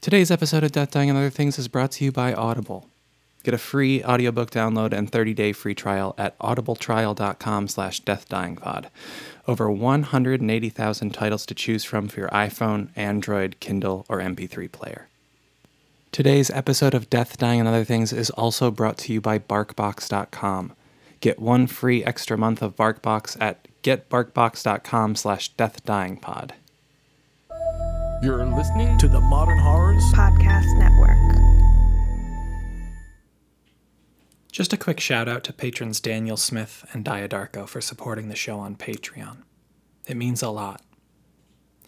Today's episode of Death, Dying, and Other Things is brought to you by Audible. Get a free audiobook download and 30-day free trial at audibletrial.com slash deathdyingpod. Over 180,000 titles to choose from for your iPhone, Android, Kindle, or MP3 player. Today's episode of Death, Dying, and Other Things is also brought to you by BarkBox.com. Get one free extra month of BarkBox at getbarkbox.com slash deathdyingpod. You're listening to the Modern Horrors Podcast Network. Just a quick shout out to patrons Daniel Smith and Diadarko for supporting the show on Patreon. It means a lot.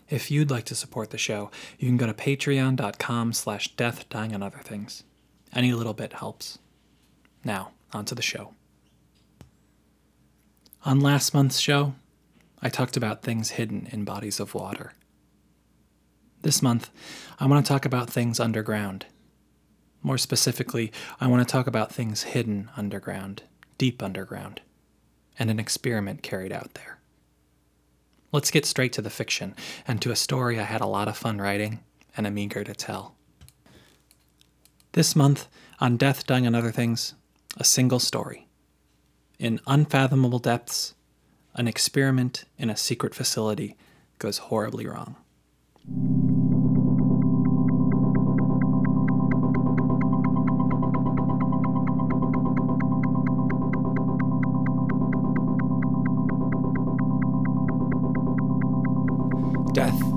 If you'd like to support the show, you can go to patreon.com slash death, dying, and other things. Any little bit helps. Now, on to the show. On last month's show, I talked about things hidden in bodies of water. This month, I want to talk about things underground. More specifically, I want to talk about things hidden underground, deep underground, and an experiment carried out there. Let's get straight to the fiction and to a story I had a lot of fun writing and am eager to tell. This month, on Death, Dying, and Other Things, a single story. In unfathomable depths, an experiment in a secret facility goes horribly wrong.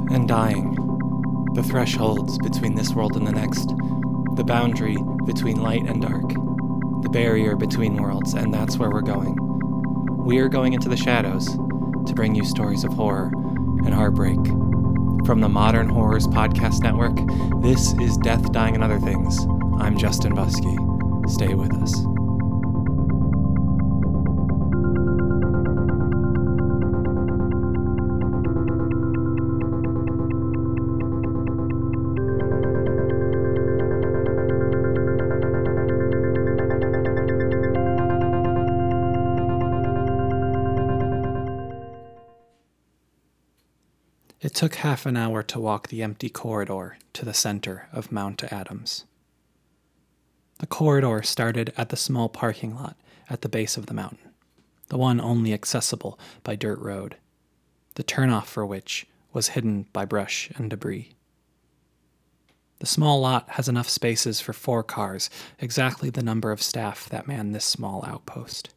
And dying, the thresholds between this world and the next, the boundary between light and dark, the barrier between worlds, and that's where we're going. We are going into the shadows to bring you stories of horror and heartbreak. From the Modern Horrors Podcast Network, this is Death, Dying, and Other Things. I'm Justin Buskey. Stay with us. It took half an hour to walk the empty corridor to the center of Mount Adams. The corridor started at the small parking lot at the base of the mountain, the one only accessible by dirt road, the turnoff for which was hidden by brush and debris. The small lot has enough spaces for four cars, exactly the number of staff that man this small outpost.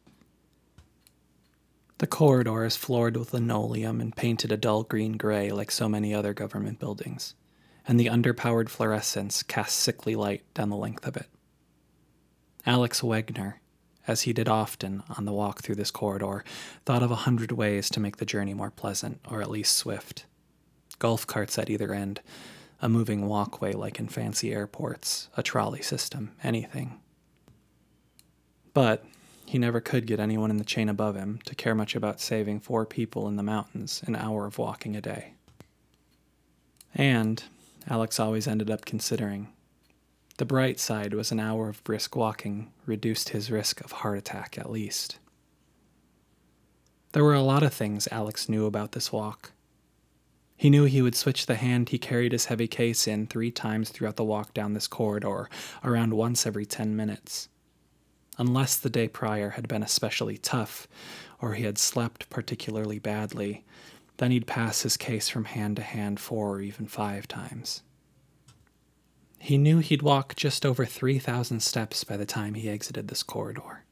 The corridor is floored with linoleum and painted a dull green gray like so many other government buildings, and the underpowered fluorescence casts sickly light down the length of it. Alex Wagner, as he did often on the walk through this corridor, thought of a hundred ways to make the journey more pleasant, or at least swift. Golf carts at either end, a moving walkway like in fancy airports, a trolley system, anything. But he never could get anyone in the chain above him to care much about saving four people in the mountains an hour of walking a day. And, Alex always ended up considering, the bright side was an hour of brisk walking reduced his risk of heart attack at least. There were a lot of things Alex knew about this walk. He knew he would switch the hand he carried his heavy case in three times throughout the walk down this corridor, around once every ten minutes unless the day prior had been especially tough or he had slept particularly badly, then he'd pass his case from hand to hand four or even five times. He knew he'd walk just over 3,000 steps by the time he exited this corridor.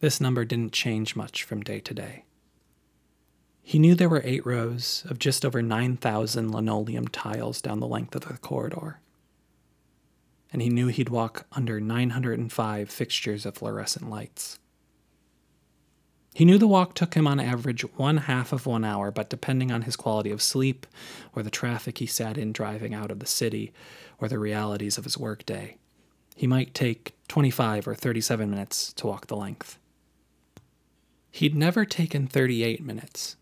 This number didn't change much from day to day. He knew there were eight rows of just over 9,000 linoleum tiles down the length of the corridor and he knew he'd walk under 905 fixtures of fluorescent lights. He knew the walk took him on average one half of one hour, but depending on his quality of sleep, or the traffic he sat in driving out of the city, or the realities of his workday, he might take 25 or 37 minutes to walk the length. He'd never taken 38 minutes,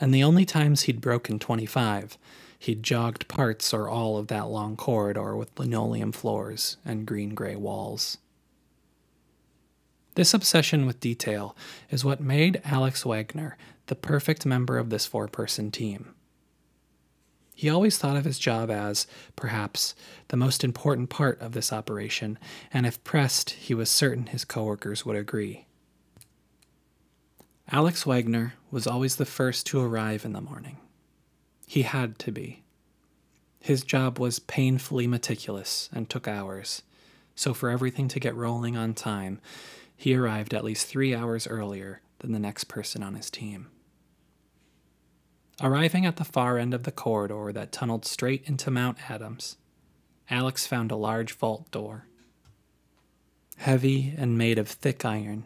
and the only times he'd broken 25 He'd jogged parts or all of that long corridor with linoleum floors and green gray walls. This obsession with detail is what made Alex Wagner the perfect member of this four person team. He always thought of his job as, perhaps, the most important part of this operation, and if pressed, he was certain his coworkers would agree. Alex Wagner was always the first to arrive in the morning. He had to be. His job was painfully meticulous and took hours, so for everything to get rolling on time, he arrived at least three hours earlier than the next person on his team. Arriving at the far end of the corridor that tunneled straight into Mount Adams, Alex found a large vault door. Heavy and made of thick iron,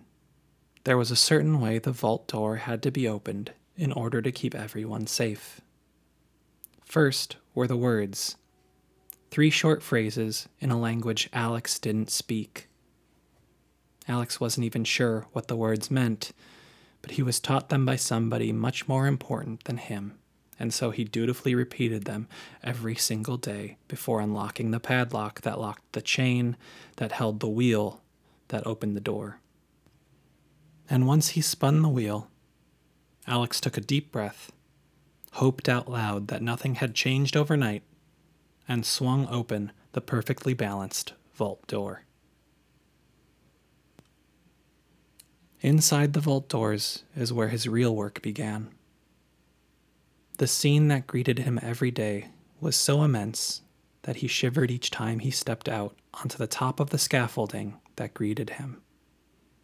there was a certain way the vault door had to be opened in order to keep everyone safe. First were the words, three short phrases in a language Alex didn't speak. Alex wasn't even sure what the words meant, but he was taught them by somebody much more important than him, and so he dutifully repeated them every single day before unlocking the padlock that locked the chain that held the wheel that opened the door. And once he spun the wheel, Alex took a deep breath, hoped out loud that nothing had changed overnight, and swung open the perfectly balanced vault door. Inside the vault doors is where his real work began. The scene that greeted him every day was so immense that he shivered each time he stepped out onto the top of the scaffolding that greeted him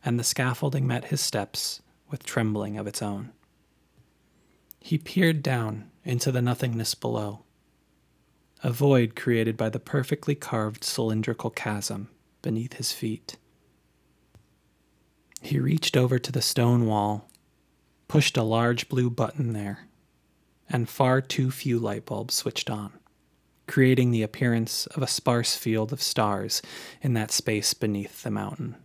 and the scaffolding met his steps with trembling of its own. He peered down into the nothingness below, a void created by the perfectly carved cylindrical chasm beneath his feet. He reached over to the stone wall, pushed a large blue button there, and far too few light bulbs switched on, creating the appearance of a sparse field of stars in that space beneath the mountain.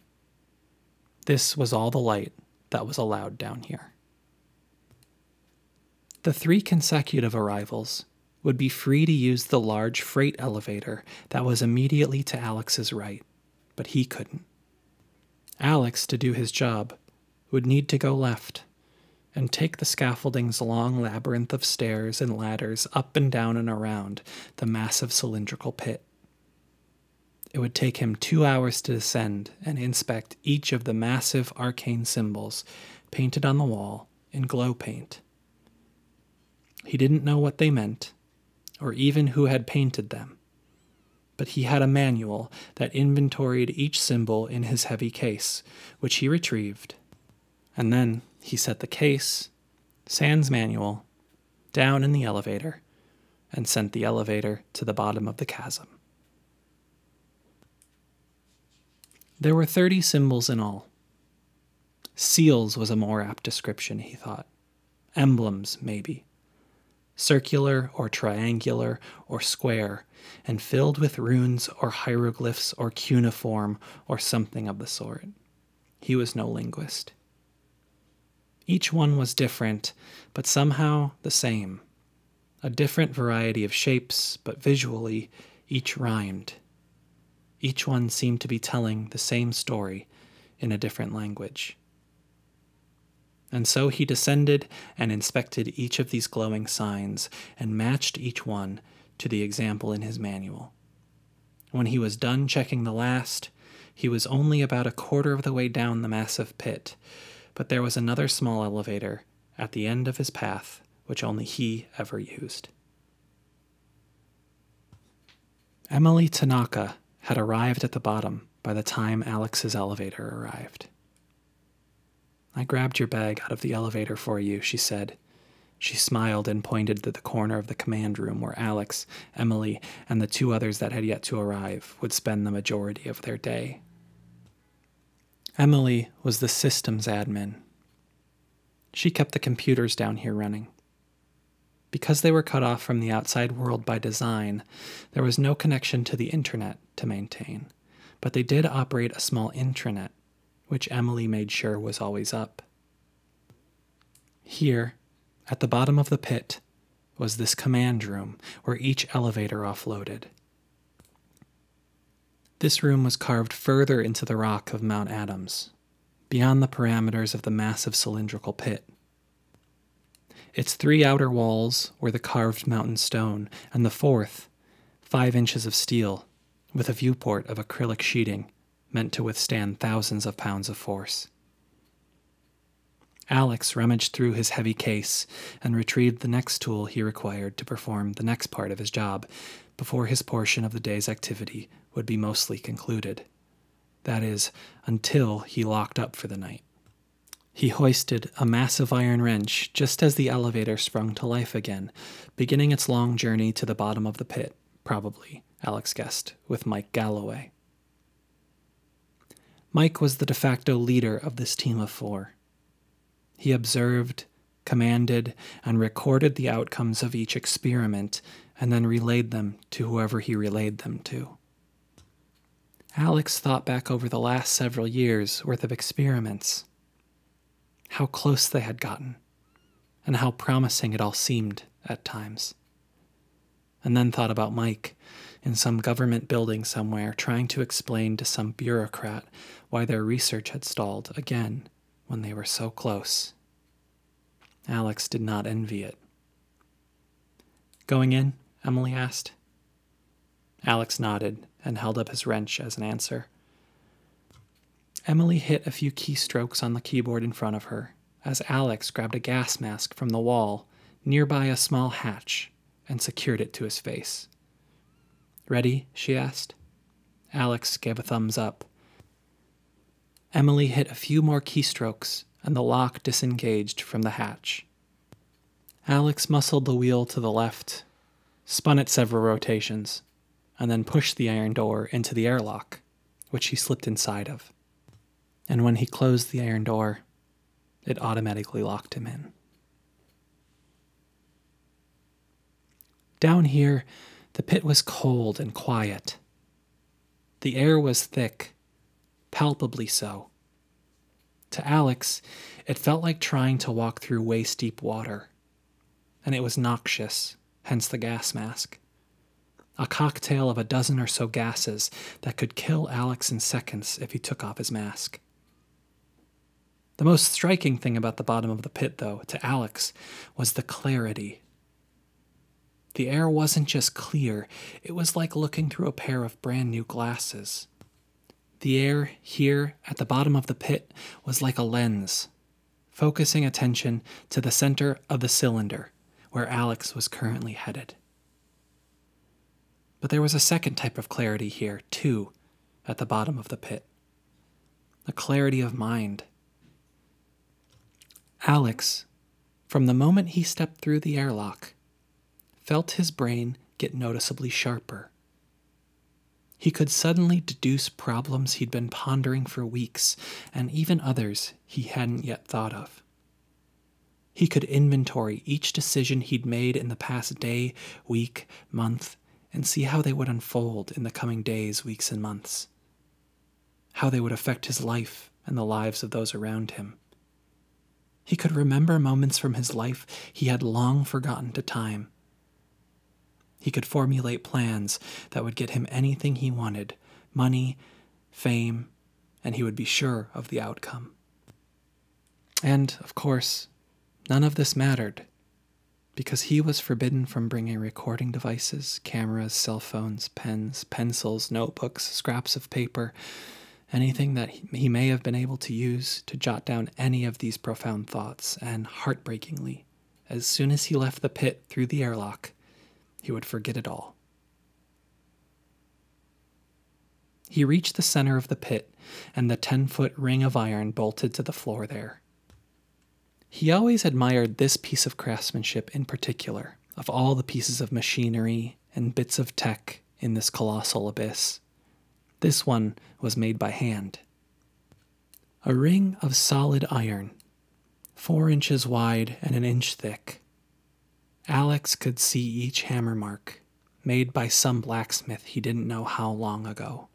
This was all the light that was allowed down here. The three consecutive arrivals would be free to use the large freight elevator that was immediately to Alex's right, but he couldn't. Alex, to do his job, would need to go left and take the scaffolding's long labyrinth of stairs and ladders up and down and around the massive cylindrical pit. It would take him two hours to descend and inspect each of the massive arcane symbols painted on the wall in glow paint. He didn't know what they meant, or even who had painted them, but he had a manual that inventoried each symbol in his heavy case, which he retrieved, and then he set the case, sans manual, down in the elevator, and sent the elevator to the bottom of the chasm. There were 30 symbols in all. Seals was a more apt description, he thought. Emblems, maybe. Circular or triangular or square, and filled with runes or hieroglyphs or cuneiform or something of the sort. He was no linguist. Each one was different, but somehow the same. A different variety of shapes, but visually, each rhymed. Each one seemed to be telling the same story in a different language. And so he descended and inspected each of these glowing signs and matched each one to the example in his manual. When he was done checking the last, he was only about a quarter of the way down the massive pit, but there was another small elevator at the end of his path which only he ever used. Emily Tanaka had arrived at the bottom by the time Alex's elevator arrived. I grabbed your bag out of the elevator for you, she said. She smiled and pointed to the corner of the command room where Alex, Emily, and the two others that had yet to arrive would spend the majority of their day. Emily was the systems admin. She kept the computers down here running. Because they were cut off from the outside world by design, there was no connection to the internet to maintain, but they did operate a small intranet, which Emily made sure was always up. Here, at the bottom of the pit, was this command room where each elevator offloaded. This room was carved further into the rock of Mount Adams, beyond the parameters of the massive cylindrical pit. Its three outer walls were the carved mountain stone, and the fourth, five inches of steel, with a viewport of acrylic sheeting meant to withstand thousands of pounds of force. Alex rummaged through his heavy case and retrieved the next tool he required to perform the next part of his job before his portion of the day's activity would be mostly concluded. That is, until he locked up for the night. He hoisted a massive iron wrench just as the elevator sprung to life again, beginning its long journey to the bottom of the pit, probably, Alex guessed, with Mike Galloway. Mike was the de facto leader of this team of four. He observed, commanded, and recorded the outcomes of each experiment and then relayed them to whoever he relayed them to. Alex thought back over the last several years' worth of experiments, how close they had gotten, and how promising it all seemed at times. And then thought about Mike in some government building somewhere trying to explain to some bureaucrat why their research had stalled again when they were so close. Alex did not envy it. Going in? Emily asked. Alex nodded and held up his wrench as an answer. Emily hit a few keystrokes on the keyboard in front of her as Alex grabbed a gas mask from the wall nearby a small hatch and secured it to his face. Ready? she asked. Alex gave a thumbs up. Emily hit a few more keystrokes, and the lock disengaged from the hatch. Alex muscled the wheel to the left, spun it several rotations, and then pushed the iron door into the airlock, which he slipped inside of. And when he closed the iron door, it automatically locked him in. Down here, the pit was cold and quiet. The air was thick, palpably so. To Alex, it felt like trying to walk through waist deep water, and it was noxious, hence the gas mask. A cocktail of a dozen or so gases that could kill Alex in seconds if he took off his mask. The most striking thing about the bottom of the pit, though, to Alex, was the clarity the air wasn't just clear, it was like looking through a pair of brand new glasses. The air here at the bottom of the pit was like a lens, focusing attention to the center of the cylinder where Alex was currently headed. But there was a second type of clarity here, too, at the bottom of the pit a clarity of mind. Alex, from the moment he stepped through the airlock, felt his brain get noticeably sharper. He could suddenly deduce problems he'd been pondering for weeks, and even others he hadn't yet thought of. He could inventory each decision he'd made in the past day, week, month, and see how they would unfold in the coming days, weeks, and months. How they would affect his life and the lives of those around him. He could remember moments from his life he had long forgotten to time he could formulate plans that would get him anything he wanted money, fame, and he would be sure of the outcome. And, of course, none of this mattered because he was forbidden from bringing recording devices, cameras, cell phones, pens, pencils, notebooks, scraps of paper, anything that he may have been able to use to jot down any of these profound thoughts. And heartbreakingly, as soon as he left the pit through the airlock, he would forget it all. He reached the center of the pit and the 10 foot ring of iron bolted to the floor there. He always admired this piece of craftsmanship in particular, of all the pieces of machinery and bits of tech in this colossal abyss. This one was made by hand. A ring of solid iron, four inches wide and an inch thick, Alex could see each hammer mark, made by some blacksmith he didn't know how long ago.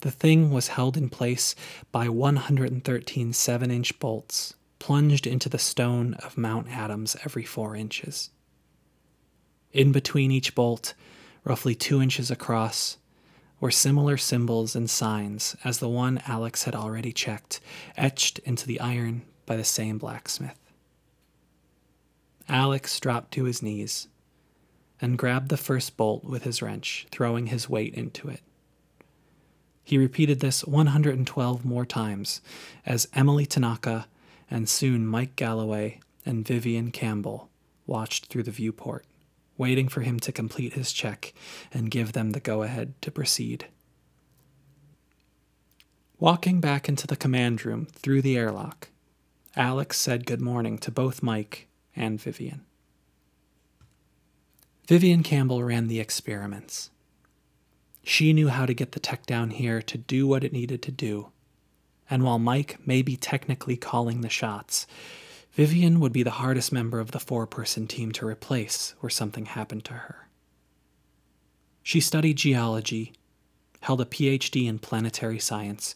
The thing was held in place by 113 7 inch bolts plunged into the stone of Mount Adams every four inches. In between each bolt, roughly two inches across, were similar symbols and signs as the one Alex had already checked, etched into the iron by the same blacksmith. Alex dropped to his knees and grabbed the first bolt with his wrench, throwing his weight into it. He repeated this 112 more times as Emily Tanaka and soon Mike Galloway and Vivian Campbell watched through the viewport, waiting for him to complete his check and give them the go ahead to proceed. Walking back into the command room through the airlock, Alex said good morning to both Mike and Vivian. Vivian Campbell ran the experiments. She knew how to get the tech down here to do what it needed to do. And while Mike may be technically calling the shots, Vivian would be the hardest member of the four person team to replace where something happened to her. She studied geology, held a PhD in planetary science,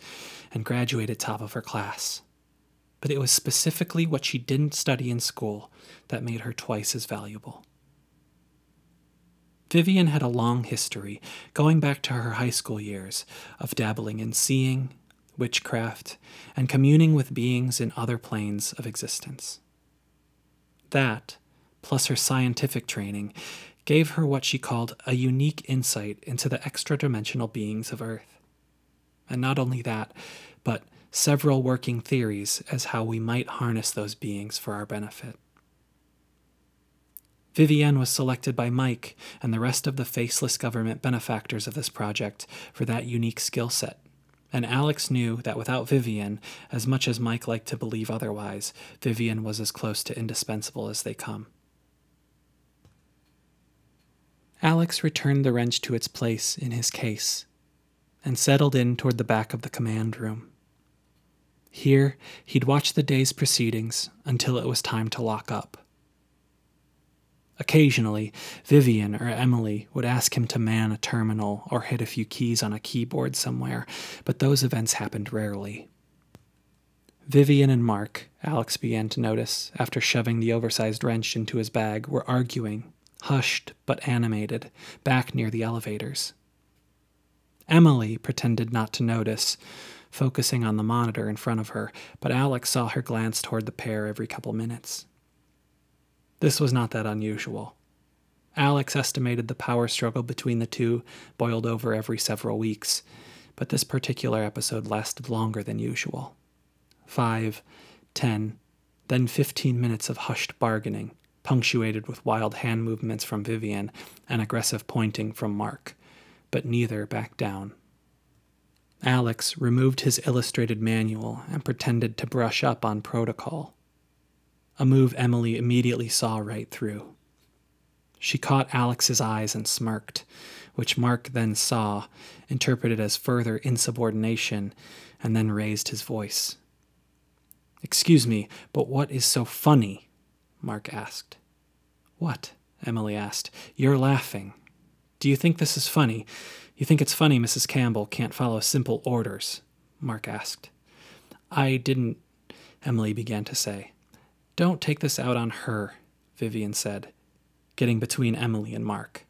and graduated top of her class. But it was specifically what she didn't study in school that made her twice as valuable. Vivian had a long history, going back to her high school years, of dabbling in seeing, witchcraft, and communing with beings in other planes of existence. That, plus her scientific training, gave her what she called a unique insight into the extra dimensional beings of Earth. And not only that, but several working theories as how we might harness those beings for our benefit. Vivian was selected by Mike and the rest of the faceless government benefactors of this project for that unique skill set. And Alex knew that without Vivian, as much as Mike liked to believe otherwise, Vivian was as close to indispensable as they come. Alex returned the wrench to its place in his case and settled in toward the back of the command room. Here, he'd watch the day's proceedings until it was time to lock up. Occasionally, Vivian or Emily would ask him to man a terminal or hit a few keys on a keyboard somewhere, but those events happened rarely. Vivian and Mark, Alex began to notice, after shoving the oversized wrench into his bag, were arguing, hushed but animated, back near the elevators. Emily pretended not to notice, focusing on the monitor in front of her, but Alex saw her glance toward the pair every couple minutes. This was not that unusual. Alex estimated the power struggle between the two boiled over every several weeks, but this particular episode lasted longer than usual. Five, ten, then fifteen minutes of hushed bargaining, punctuated with wild hand movements from Vivian and aggressive pointing from Mark, but neither backed down. Alex removed his illustrated manual and pretended to brush up on protocol a move Emily immediately saw right through. She caught Alex's eyes and smirked, which Mark then saw, interpreted as further insubordination, and then raised his voice. Excuse me, but what is so funny? Mark asked. What? Emily asked. You're laughing. Do you think this is funny? You think it's funny Mrs. Campbell can't follow simple orders? Mark asked. I didn't, Emily began to say. Don't take this out on her, Vivian said, getting between Emily and Mark.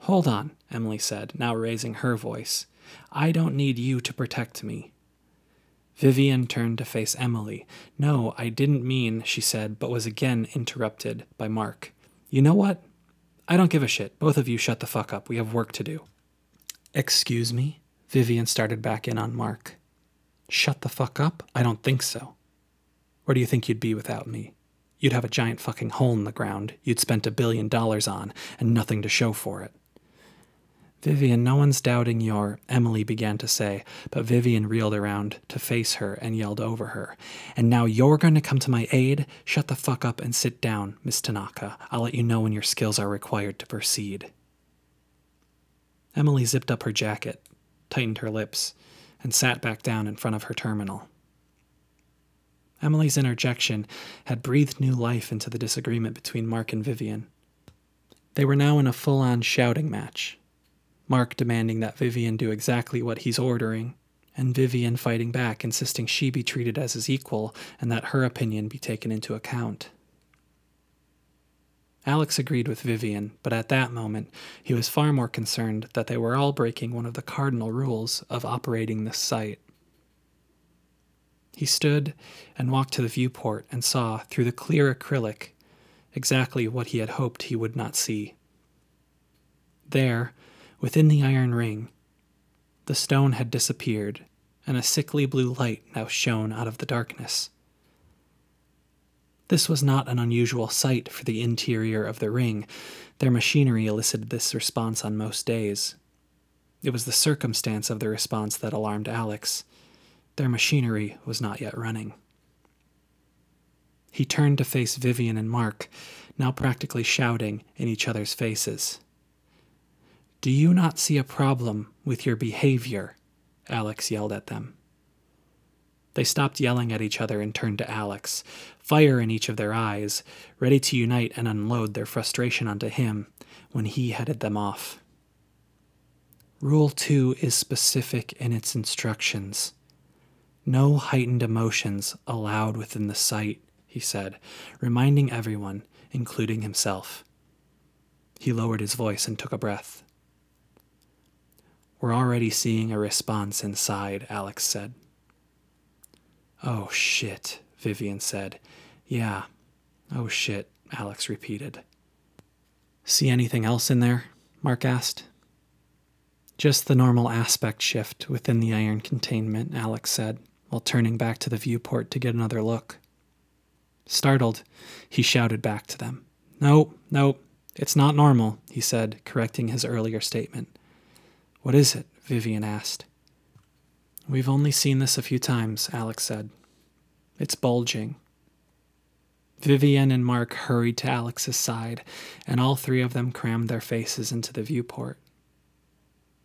Hold on, Emily said, now raising her voice. I don't need you to protect me. Vivian turned to face Emily. No, I didn't mean, she said, but was again interrupted by Mark. You know what? I don't give a shit. Both of you shut the fuck up. We have work to do. Excuse me? Vivian started back in on Mark. Shut the fuck up? I don't think so. Where do you think you'd be without me? You'd have a giant fucking hole in the ground you'd spent a billion dollars on and nothing to show for it. Vivian, no one's doubting your, Emily began to say, but Vivian reeled around to face her and yelled over her. And now you're going to come to my aid? Shut the fuck up and sit down, Miss Tanaka. I'll let you know when your skills are required to proceed. Emily zipped up her jacket, tightened her lips, and sat back down in front of her terminal. Emily's interjection had breathed new life into the disagreement between Mark and Vivian. They were now in a full on shouting match. Mark demanding that Vivian do exactly what he's ordering, and Vivian fighting back, insisting she be treated as his equal and that her opinion be taken into account. Alex agreed with Vivian, but at that moment he was far more concerned that they were all breaking one of the cardinal rules of operating this site. He stood and walked to the viewport and saw, through the clear acrylic, exactly what he had hoped he would not see. There, within the iron ring, the stone had disappeared, and a sickly blue light now shone out of the darkness. This was not an unusual sight for the interior of the ring. Their machinery elicited this response on most days. It was the circumstance of the response that alarmed Alex. Their machinery was not yet running. He turned to face Vivian and Mark, now practically shouting in each other's faces. Do you not see a problem with your behavior? Alex yelled at them. They stopped yelling at each other and turned to Alex, fire in each of their eyes, ready to unite and unload their frustration onto him when he headed them off. Rule 2 is specific in its instructions. No heightened emotions allowed within the site he said, reminding everyone, including himself. He lowered his voice and took a breath. We're already seeing a response inside, Alex said. Oh shit, Vivian said. Yeah. Oh shit, Alex repeated. See anything else in there? Mark asked. Just the normal aspect shift within the iron containment, Alex said, while turning back to the viewport to get another look. Startled, he shouted back to them. No, no, it's not normal, he said, correcting his earlier statement. What is it? Vivian asked. We've only seen this a few times, Alex said. It's bulging. Vivian and Mark hurried to Alex's side, and all three of them crammed their faces into the viewport.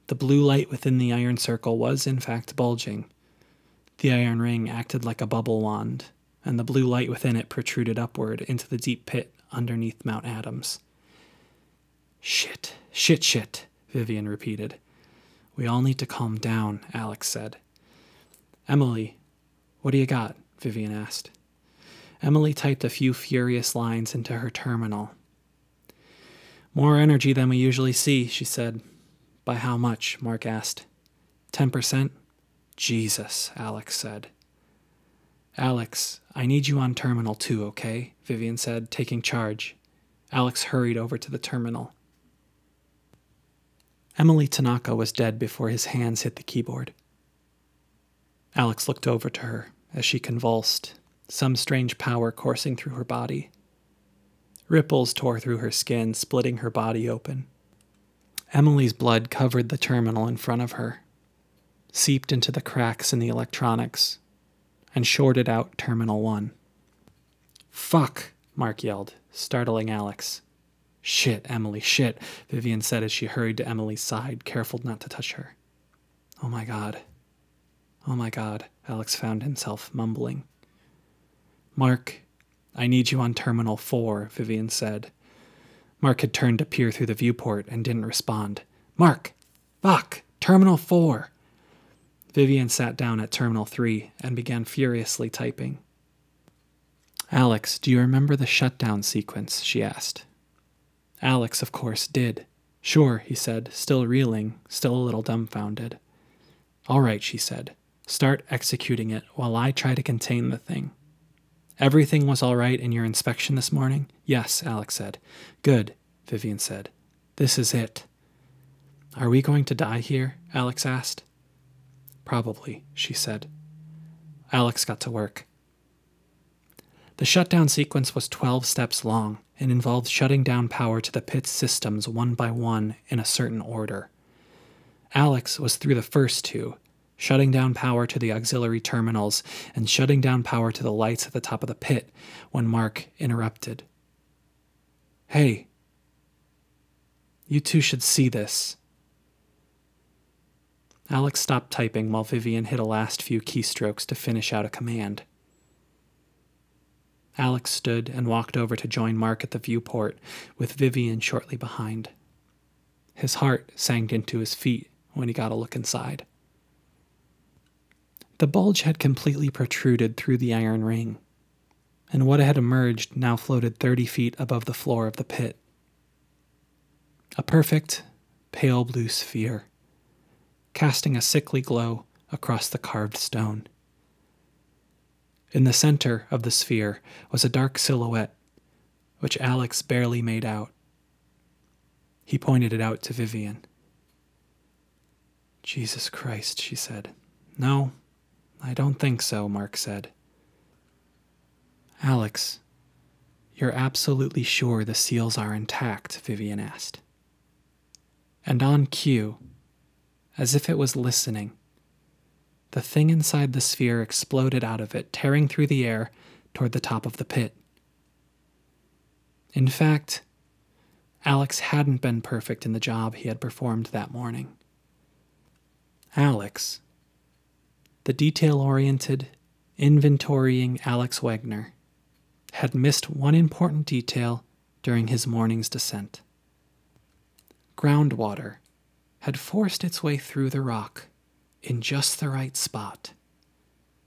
The blue light within the iron circle was, in fact, bulging. The iron ring acted like a bubble wand, and the blue light within it protruded upward into the deep pit underneath Mount Adams. Shit, shit, shit, Vivian repeated. We all need to calm down, Alex said. Emily, what do you got? Vivian asked. Emily typed a few furious lines into her terminal. More energy than we usually see, she said. By how much? Mark asked. Ten percent? Jesus, Alex said. Alex, I need you on Terminal 2, okay? Vivian said, taking charge. Alex hurried over to the terminal. Emily Tanaka was dead before his hands hit the keyboard. Alex looked over to her as she convulsed, some strange power coursing through her body. Ripples tore through her skin, splitting her body open. Emily's blood covered the terminal in front of her, seeped into the cracks in the electronics, and shorted out Terminal 1. Fuck, Mark yelled, startling Alex. Shit, Emily, shit, Vivian said as she hurried to Emily's side, careful not to touch her. Oh my god. Oh my god, Alex found himself mumbling. Mark, I need you on Terminal 4, Vivian said. Mark had turned to peer through the viewport and didn't respond. Mark! Fuck! Terminal 4! Vivian sat down at Terminal 3 and began furiously typing. Alex, do you remember the shutdown sequence? she asked. Alex, of course, did. Sure, he said, still reeling, still a little dumbfounded. All right, she said. Start executing it while I try to contain the thing. Everything was all right in your inspection this morning? Yes, Alex said. Good, Vivian said. This is it. Are we going to die here? Alex asked. Probably, she said. Alex got to work. The shutdown sequence was 12 steps long and involved shutting down power to the pit's systems one by one in a certain order. Alex was through the first two, shutting down power to the auxiliary terminals and shutting down power to the lights at the top of the pit when Mark interrupted. Hey, you two should see this. Alex stopped typing while Vivian hit a last few keystrokes to finish out a command. Alex stood and walked over to join Mark at the viewport, with Vivian shortly behind. His heart sank into his feet when he got a look inside. The bulge had completely protruded through the iron ring, and what had emerged now floated 30 feet above the floor of the pit. A perfect, pale blue sphere casting a sickly glow across the carved stone. In the center of the sphere was a dark silhouette, which Alex barely made out. He pointed it out to Vivian. Jesus Christ, she said. No, I don't think so, Mark said. Alex, you're absolutely sure the seals are intact? Vivian asked. And on cue, as if it was listening, the thing inside the sphere exploded out of it, tearing through the air toward the top of the pit. In fact, Alex hadn't been perfect in the job he had performed that morning. Alex, the detail oriented, inventorying Alex Wagner, had missed one important detail during his morning's descent. Groundwater had forced its way through the rock in just the right spot,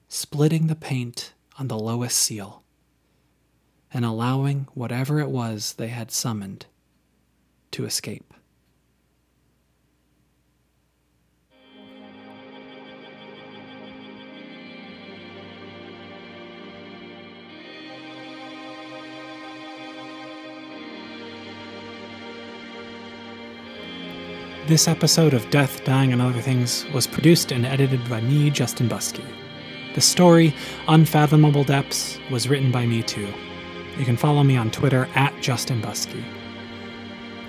splitting the paint on the lowest seal and allowing whatever it was they had summoned to escape. This episode of Death, Dying, and Other Things was produced and edited by me, Justin Buskey. The story, Unfathomable Depths, was written by me too. You can follow me on Twitter at Justin Buskey.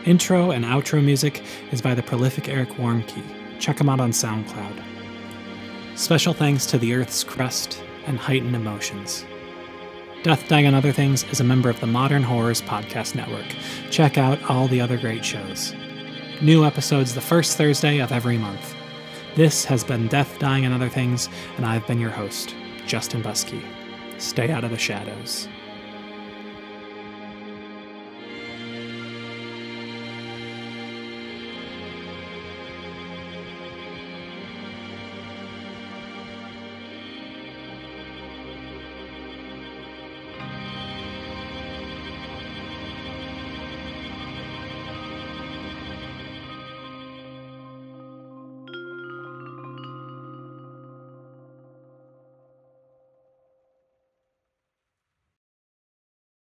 Intro and outro music is by the prolific Eric Warmke. Check him out on SoundCloud. Special thanks to The Earth's Crust and Heightened Emotions. Death, Dying, and Other Things is a member of the Modern Horrors Podcast Network. Check out all the other great shows. New episodes the first Thursday of every month. This has been Death, Dying, and Other Things, and I've been your host, Justin Buskey. Stay out of the shadows.